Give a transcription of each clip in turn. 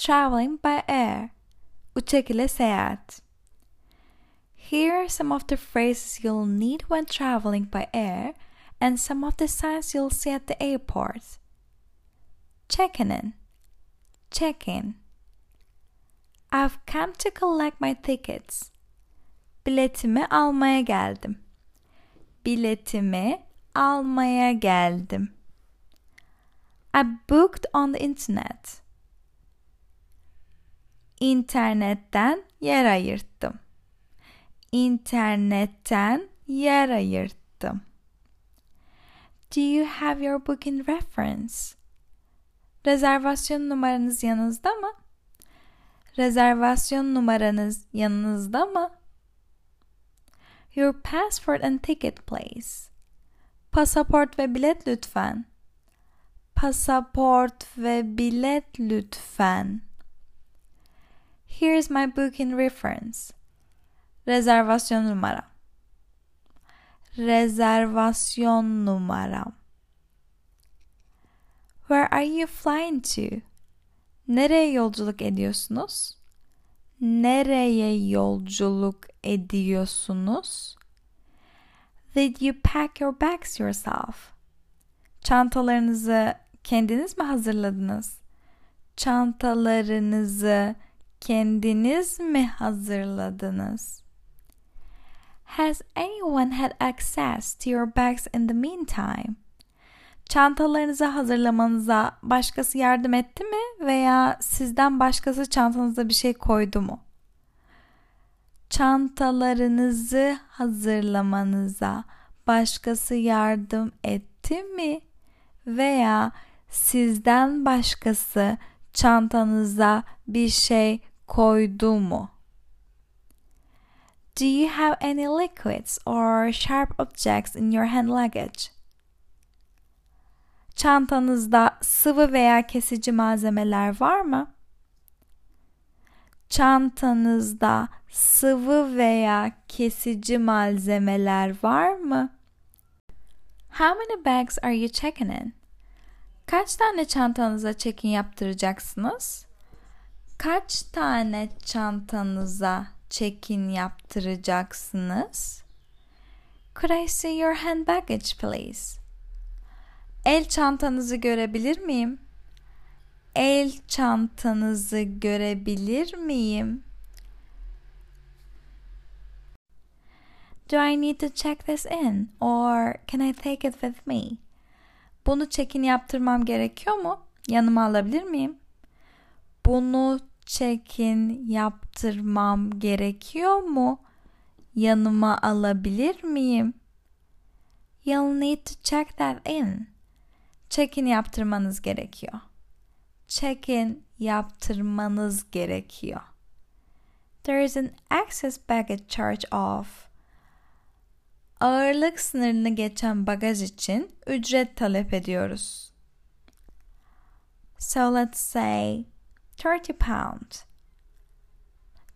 traveling by air. Uçak seyahat. Here are some of the phrases you'll need when traveling by air and some of the signs you'll see at the airport. Checking in. Check in. I've come to collect my tickets. Biletimi almaya geldim. Biletimi almaya geldim. I booked on the internet. İnternetten yer ayırttım. İnternetten yer ayırttım. Do you have your booking reference? Rezervasyon numaranız yanınızda mı? Rezervasyon numaranız yanınızda mı? Your passport and ticket please. Pasaport ve bilet lütfen. Pasaport ve bilet lütfen. Here's my booking reference. Rezervasyon numaram. Rezervasyon numaram. Where are you flying to? Nereye yolculuk ediyorsunuz? Nereye yolculuk ediyorsunuz? Did you pack your bags yourself? Çantalarınızı kendiniz mi hazırladınız? Çantalarınızı kendiniz mi hazırladınız? Has anyone had access to your bags in the meantime? Çantalarınızı hazırlamanıza başkası yardım etti mi veya sizden başkası çantanıza bir şey koydu mu? Çantalarınızı hazırlamanıza başkası yardım etti mi veya sizden başkası çantanıza bir şey koydu mu? Do you have any liquids or sharp objects in your hand luggage? Çantanızda sıvı veya kesici malzemeler var mı? Çantanızda sıvı veya kesici malzemeler var mı? How many bags are you checking in? Kaç tane çantanıza check-in yaptıracaksınız? Kaç tane çantanıza check-in yaptıracaksınız? Could I see your hand baggage please? El çantanızı görebilir miyim? El çantanızı görebilir miyim? Do I need to check this in or can I take it with me? Bunu check-in yaptırmam gerekiyor mu? Yanıma alabilir miyim? Bunu check-in yaptırmam gerekiyor mu? Yanıma alabilir miyim? You'll need to check that in. Check-in yaptırmanız gerekiyor. Check-in yaptırmanız gerekiyor. There is an excess baggage charge of. Ağırlık sınırını geçen bagaj için ücret talep ediyoruz. So let's say 30 pound.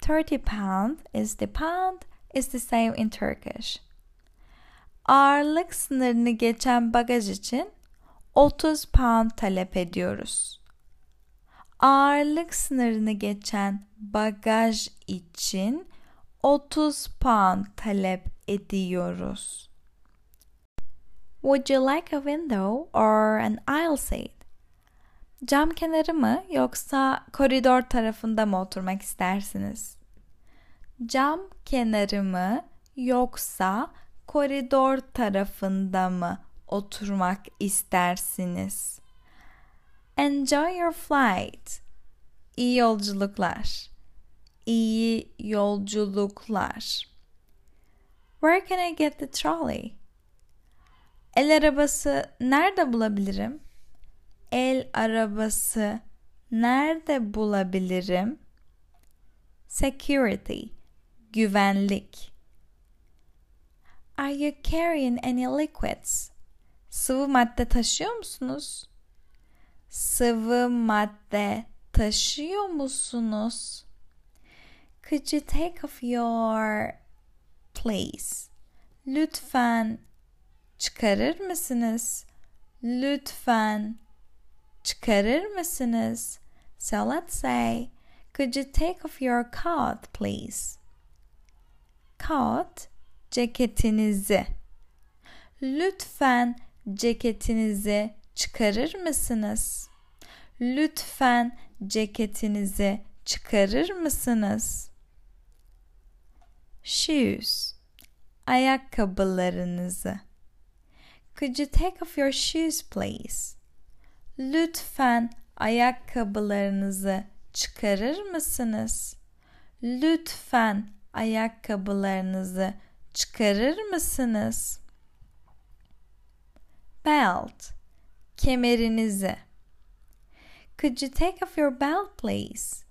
30 pound is the pound is the same in Turkish. Ağırlık sınırını geçen bagaj için 30 pound talep ediyoruz. Ağırlık sınırını geçen bagaj için 30 pound talep ediyoruz. Would you like a window or an aisle seat? Cam kenarı mı yoksa koridor tarafında mı oturmak istersiniz? Cam kenarı mı yoksa koridor tarafında mı oturmak istersiniz? Enjoy your flight. İyi yolculuklar. İyi yolculuklar. Where can I get the trolley? El arabası nerede bulabilirim? El arabası nerede bulabilirim? Security, güvenlik. Are you carrying any liquids? Sıvı madde taşıyor musunuz? Sıvı madde taşıyor musunuz? Could you take off your please? Lütfen çıkarır mısınız? Lütfen çıkarır mısınız? So let's say, could you take off your coat please? Coat, ceketinizi. Lütfen ceketinizi çıkarır mısınız? Lütfen ceketinizi çıkarır mısınız? Shoes, ayakkabılarınızı. Could you take off your shoes please? Lütfen ayakkabılarınızı çıkarır mısınız? Lütfen ayakkabılarınızı çıkarır mısınız? Belt, kemerinizi. Could you take off your belt please?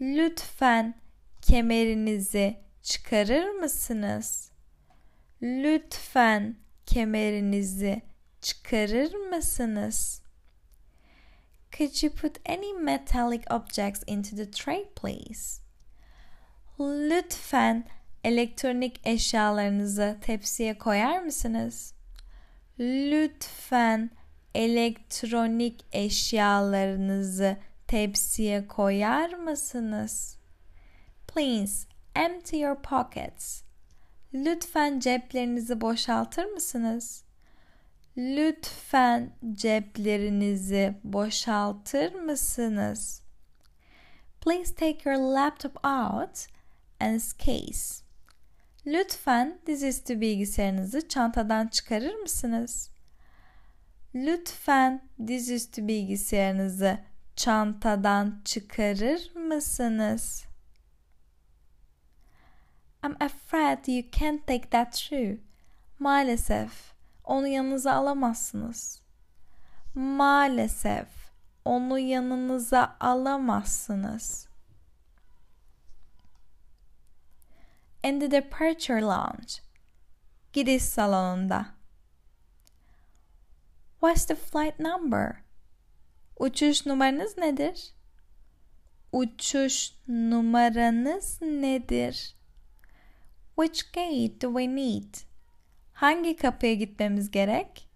Lütfen kemerinizi çıkarır mısınız? Lütfen kemerinizi çıkarır mısınız? Could you put any metallic objects into the tray please? Lütfen elektronik eşyalarınızı tepsiye koyar mısınız? Lütfen elektronik eşyalarınızı tepsiye koyar mısınız? Please empty your pockets. Lütfen ceplerinizi boşaltır mısınız? Lütfen ceplerinizi boşaltır mısınız? Please take your laptop out and case. Lütfen dizüstü bilgisayarınızı çantadan çıkarır mısınız? Lütfen dizüstü bilgisayarınızı çantadan çıkarır mısınız? I'm afraid you can't take that through. Maalesef onu yanınıza alamazsınız. Maalesef onu yanınıza alamazsınız. In the departure lounge. Gidiş salonunda. What's the flight number? Uçuş numaranız nedir? Uçuş numaranız nedir? Which gate do we need? Hangi kapıya gitmemiz gerek?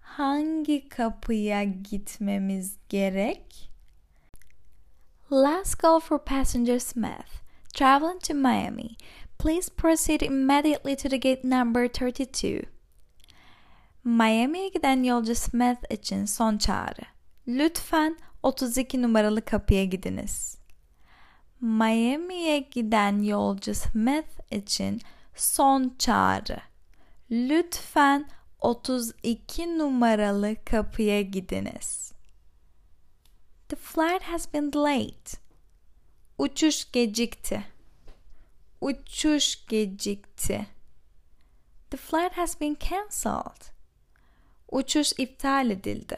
Hangi kapıya gitmemiz gerek? Last call for passenger Smith. Traveling to Miami. Please proceed immediately to the gate number 32. Miami'ye giden yolcu Smith için son çağrı. Lütfen 32 numaralı kapıya gidiniz. Miami'ye giden yolcu Smith için son çağrı. Lütfen 32 numaralı kapıya gidiniz. The flight has been delayed. Uçuş gecikti. Uçuş gecikti. The flight has been cancelled. Uçuş iptal edildi.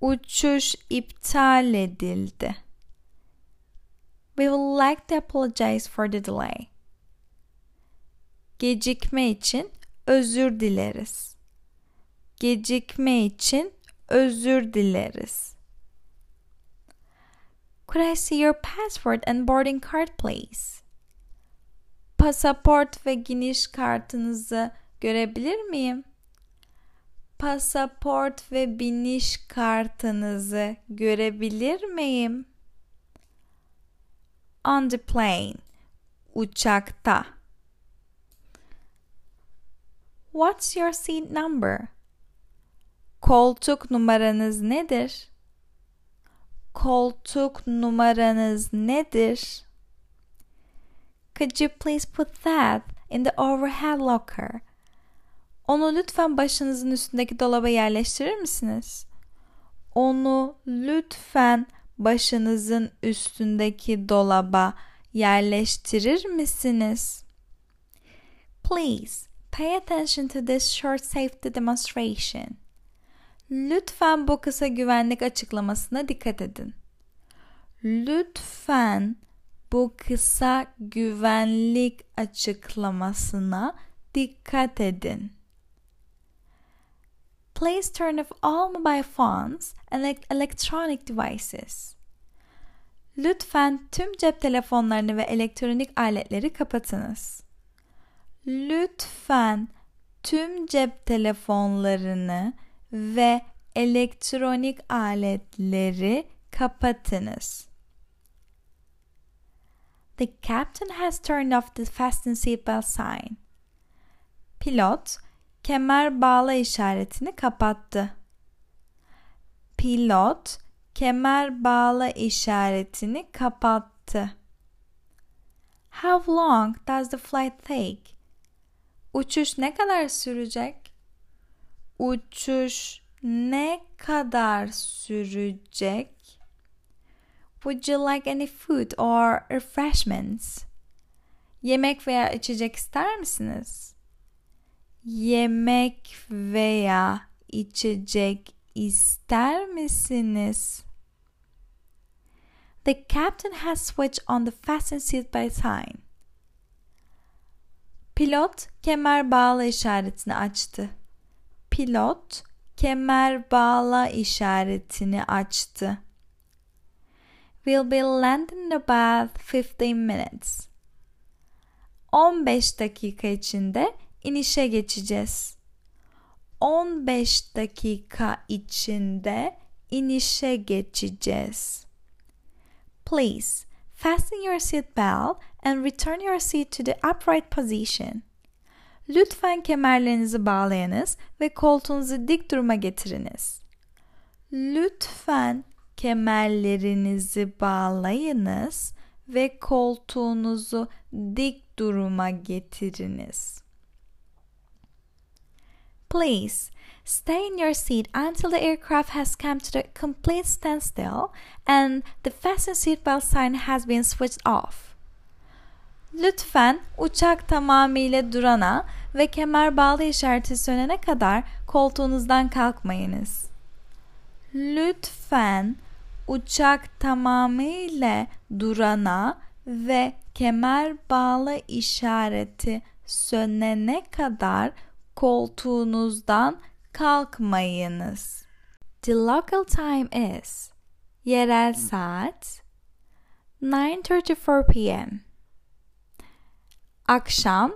Uçuş iptal edildi. We would like to apologize for the delay. Gecikme için özür dileriz. Gecikme için özür dileriz. Could I see your passport and boarding card please? Pasaport ve giriş kartınızı görebilir miyim? Pasaport ve biniş kartınızı görebilir miyim? On the plane. Uçakta. What's your seat number? Koltuk numaranız nedir? Koltuk numaranız nedir? Could you please put that in the overhead locker? Onu lütfen başınızın üstündeki dolaba yerleştirir misiniz? Onu lütfen başınızın üstündeki dolaba yerleştirir misiniz? Please pay attention to this short safety demonstration. Lütfen bu kısa güvenlik açıklamasına dikkat edin. Lütfen bu kısa güvenlik açıklamasına dikkat edin. Please turn off all mobile phones and electronic devices. Lütfen tüm cep telefonlarını ve elektronik aletleri kapatınız. Lütfen tüm cep telefonlarını ve elektronik aletleri kapatınız. The captain has turned off the fasten seatbelt sign. Pilot kemer bağla işaretini kapattı. Pilot kemer bağla işaretini kapattı. How long does the flight take? Uçuş ne kadar sürecek? Uçuş ne kadar sürecek? Would you like any food or refreshments? Yemek veya içecek ister misiniz? Yemek veya içecek ister misiniz? The captain has switched on the fasten seatbelt sign. Pilot kemer bağla işaretini açtı. Pilot kemer bağla işaretini açtı. We'll be landing in about 15 minutes. 15 dakika içinde inişe geçeceğiz. 15 dakika içinde inişe geçeceğiz. Please fasten your seat belt and return your seat to the upright position. Lütfen kemerlerinizi bağlayınız ve koltuğunuzu dik duruma getiriniz. Lütfen kemerlerinizi bağlayınız ve koltuğunuzu dik duruma getiriniz. Please stay in your seat until the aircraft has come to the complete standstill and the fasten seatbelt sign has been switched off. Lütfen uçak tamamıyla durana ve kemer bağlı işareti sönene kadar koltuğunuzdan kalkmayınız. Lütfen uçak tamamıyla durana ve kemer bağlı işareti sönene kadar koltuğunuzdan kalkmayınız. The local time is yerel saat 9:34 p.m. Akşam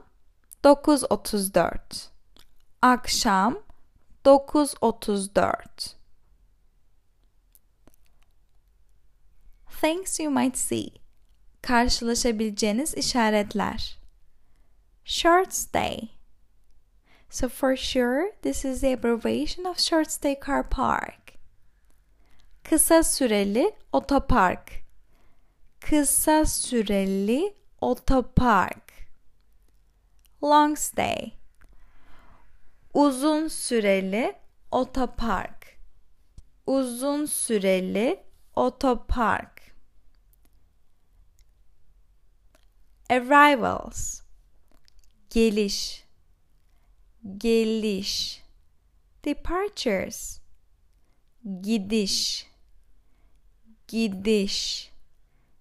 9.34 Akşam 9.34 Things you might see. Karşılaşabileceğiniz işaretler. Short stay So for sure this is the abbreviation of short stay car park. Kısa süreli otopark. Kısa süreli otopark. Long stay. Uzun süreli otopark. Uzun süreli otopark. Arrivals. Geliş geliş departures gidiş gidiş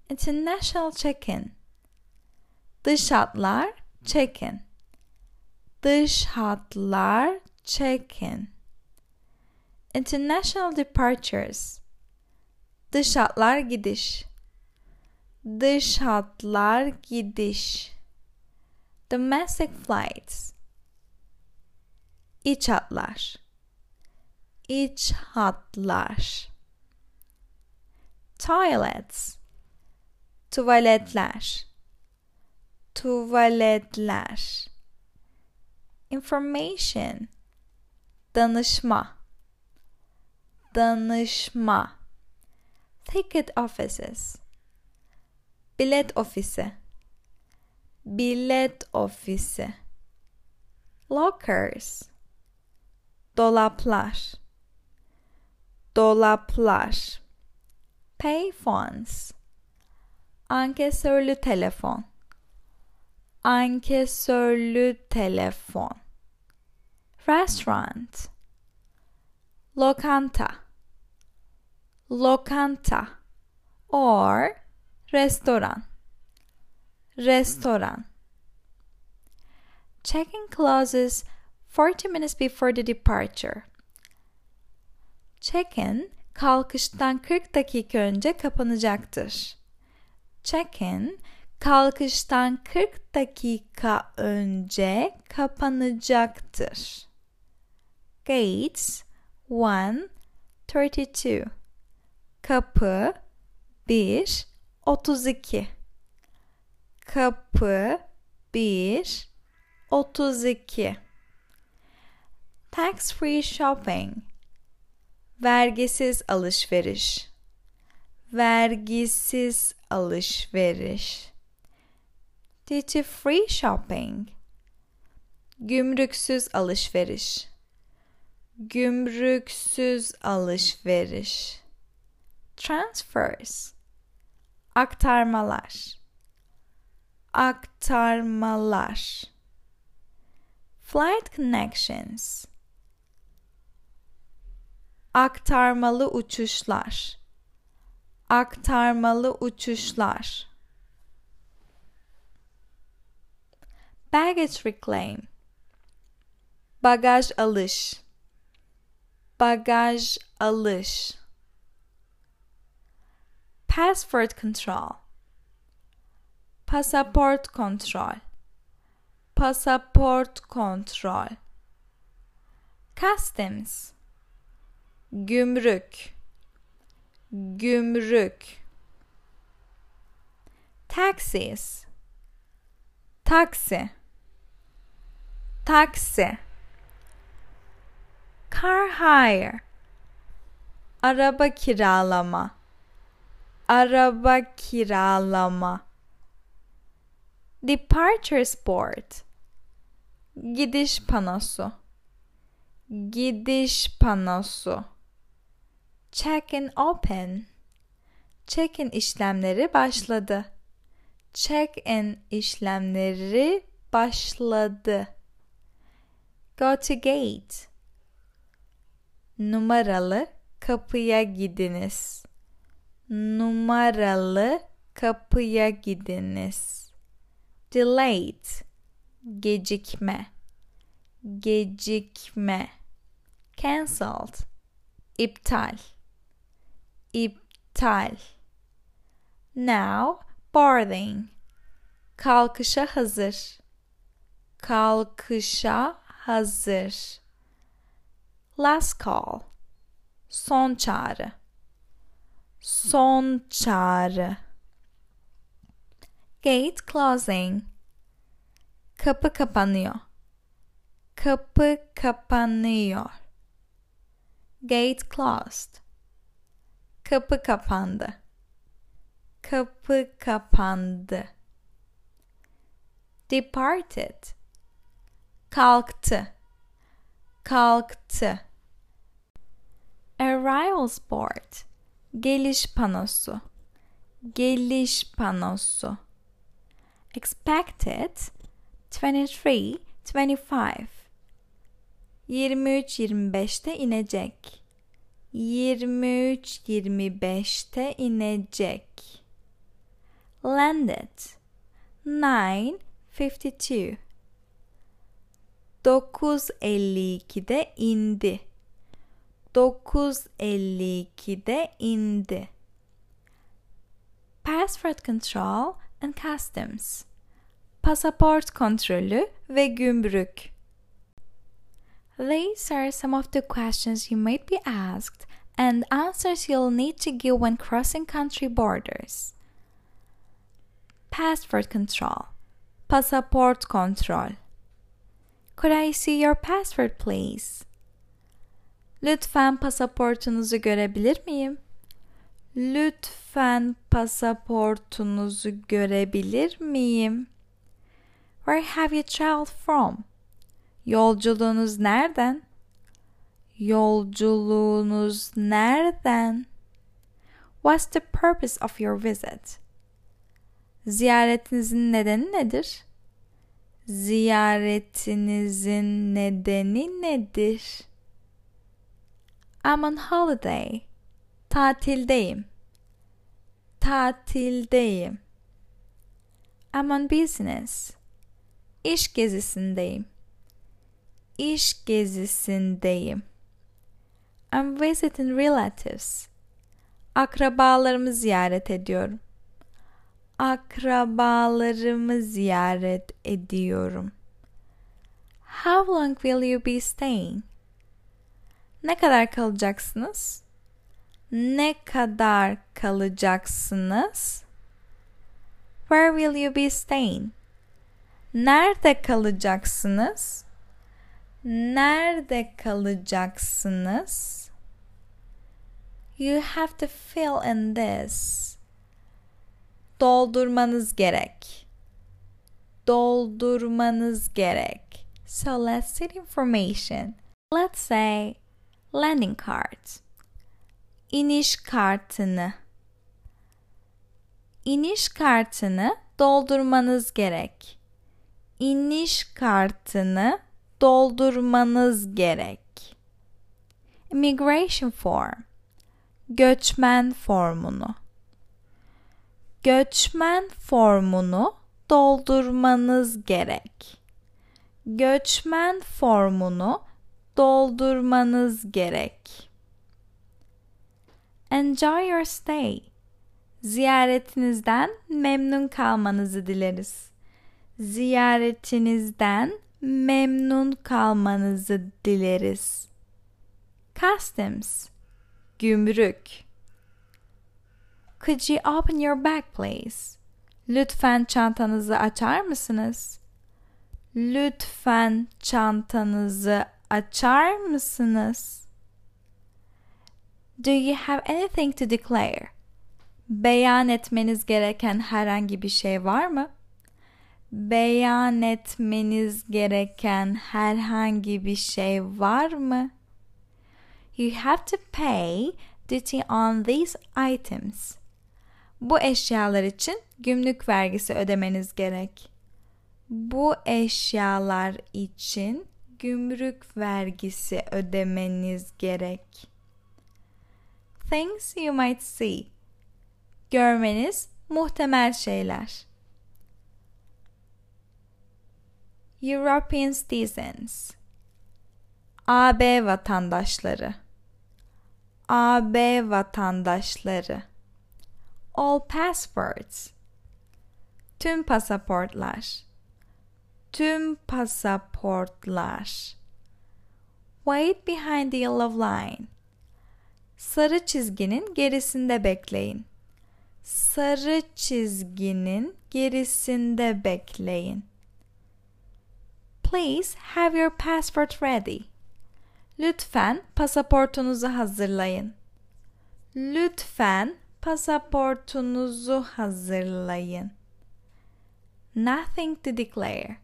international check-in dış hatlar check-in Dış hatlar check-in. International departures. Dış hatlar gidiş. Dış hatlar gidiş. Domestic flights. İç hatlar. İç hatlar. Toilets. Tuvaletler. Tuvaletler information danışma danışma ticket offices bilet ofisi bilet ofisi lockers dolaplar dolaplar. Payphones ankesörlü telefon. Ankesörlü telefon. Restaurant. Lokanta. Lokanta or restoran. Restoran. Check-in closes 40 minutes before the departure. Check-in kalkıştan 40 dakika önce kapanacaktır. Check-in kalkıştan 40 dakika önce kapanacaktır. Gates 1 32 Kapı 1 32 Kapı 1 32 Tax free shopping. Vergisiz alışveriş. Vergisiz alışveriş. Duty free shopping. Gümrüksüz alışveriş. Gümrüksüz alışveriş. Transfers. Aktarmalar. Aktarmalar. Flight connections Aktarmalı uçuşlar. Aktarmalı uçuşlar. Baggage reclaim. Bagaj alış. Bagaj alış. Passport control. Pasaport kontrol Pasaport kontrol Customs Gümrük. Gümrük. Taxis Taksi. Taksi. Car hire. Araba kiralama. Araba kiralama. Departure sport. Gidiş panosu. Gidiş panosu Check-in open Check-in işlemleri başladı. Check-in işlemleri başladı. Go to gate. Numaralı kapıya gidiniz. Numaralı kapıya gidiniz. Delayed. Gecikme. Gecikme. Cancelled. İptal. İptal. Now boarding. Kalkışa hazır. Kalkışa hazır. Last call. Son çağrı. Son çağrı. Gate closing. Kapı kapanıyor. Kapı kapanıyor. Gate closed. Kapı kapandı. Kapı kapandı. Departed. Kalktı. Kalktı. Arrival board. Geliş panosu. Geliş panosu. Expected 23 25 23 25'te inecek. 23 25'te inecek. Landed 9 52 9.52'de indi. 9.52'de indi. Passport control and customs. Pasaport kontrolü ve gümrük. These are some of the questions you might be asked and answers you'll need to give when crossing country borders. Passport control. Passport control. Could I see your passport please? Lütfen pasaportunuzu görebilir miyim? Lütfen pasaportunuzu görebilir miyim? Where have you traveled from? Yolculuğunuz nereden? Yolculuğunuz nereden? What's the purpose of your visit? Ziyaretinizin nedeni nedir? Ziyaretinizin nedeni nedir? I'm on holiday. Tatildeyim. Tatildeyim. I'm on business. İş gezisindeyim. İş gezisindeyim. I'm visiting relatives. Akrabalarımı ziyaret ediyorum. Akrabalarımı ziyaret ediyorum. How long will you be staying? Ne kadar kalacaksınız? Ne kadar kalacaksınız? Where will you be staying? Nerede kalacaksınız? Nerede kalacaksınız? You have to fill in this. Doldurmanız gerek. Doldurmanız gerek. So let's see information. Let's say landing card. İniş kartını. İniş kartını doldurmanız gerek. İniş kartını doldurmanız gerek. Immigration form. Göçmen formunu. Göçmen formunu doldurmanız gerek. Göçmen formunu doldurmanız gerek. Enjoy your stay. Ziyaretinizden memnun kalmanızı dileriz. Ziyaretinizden memnun kalmanızı dileriz. Customs Gümrük Could you open your bag please? Lütfen çantanızı açar mısınız? Lütfen çantanızı açar mısınız? Do you have anything to declare? Beyan etmeniz gereken herhangi bir şey var mı? Beyan etmeniz gereken herhangi bir şey var mı? You have to pay duty on these items. Bu eşyalar için gümrük vergisi ödemeniz gerek. Bu eşyalar için gümrük vergisi ödemeniz gerek. Things you might see. Görmeniz muhtemel şeyler. European citizens. AB vatandaşları. AB vatandaşları. All passports. Tüm pasaportlar. Tüm pasaportlar. Wait behind the yellow line. Sarı çizginin gerisinde bekleyin. Sarı çizginin gerisinde bekleyin. Please have your passport ready. Lütfen pasaportunuzu hazırlayın. Lütfen pasaportunuzu hazırlayın. Nothing to declare.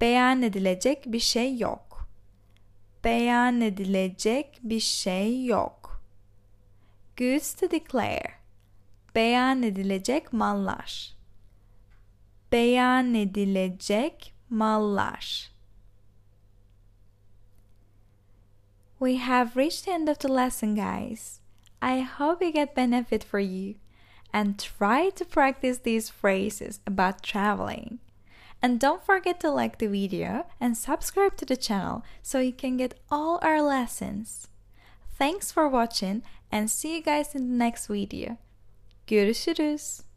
Beyan edilecek bir şey yok. Beyan edilecek bir şey yok. Goods to declare. Beyan edilecek mallar. Beyan edilecek mallar. We have reached the end of the lesson, guys. I hope you get benefit for you and try to practice these phrases about traveling. And don't forget to like the video and subscribe to the channel so you can get all our lessons. Thanks for watching and see you guys in the next video. Görüşürüz.